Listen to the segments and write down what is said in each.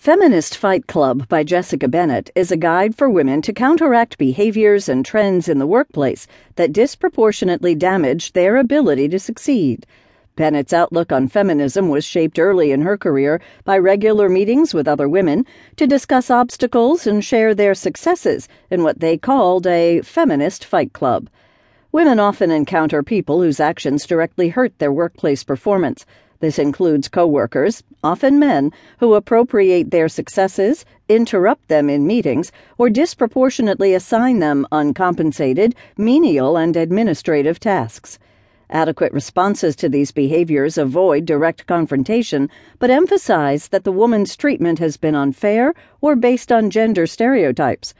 Feminist Fight Club by Jessica Bennett is a guide for women to counteract behaviors and trends in the workplace that disproportionately damage their ability to succeed. Bennett's outlook on feminism was shaped early in her career by regular meetings with other women to discuss obstacles and share their successes in what they called a feminist fight club. Women often encounter people whose actions directly hurt their workplace performance this includes coworkers, often men, who appropriate their successes, interrupt them in meetings, or disproportionately assign them uncompensated, menial, and administrative tasks. Adequate responses to these behaviors avoid direct confrontation, but emphasize that the woman's treatment has been unfair or based on gender stereotypes.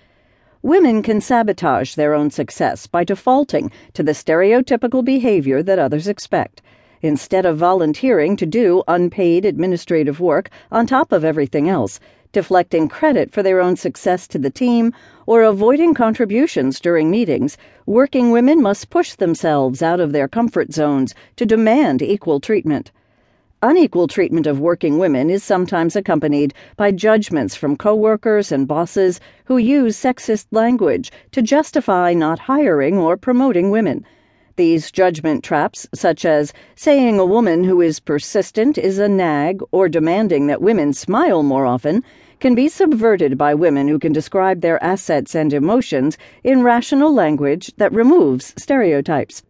Women can sabotage their own success by defaulting to the stereotypical behavior that others expect instead of volunteering to do unpaid administrative work on top of everything else, deflecting credit for their own success to the team, or avoiding contributions during meetings, working women must push themselves out of their comfort zones to demand equal treatment. Unequal treatment of working women is sometimes accompanied by judgments from coworkers and bosses who use sexist language to justify not hiring or promoting women these judgment traps, such as saying a woman who is persistent is a nag or demanding that women smile more often, can be subverted by women who can describe their assets and emotions in rational language that removes stereotypes.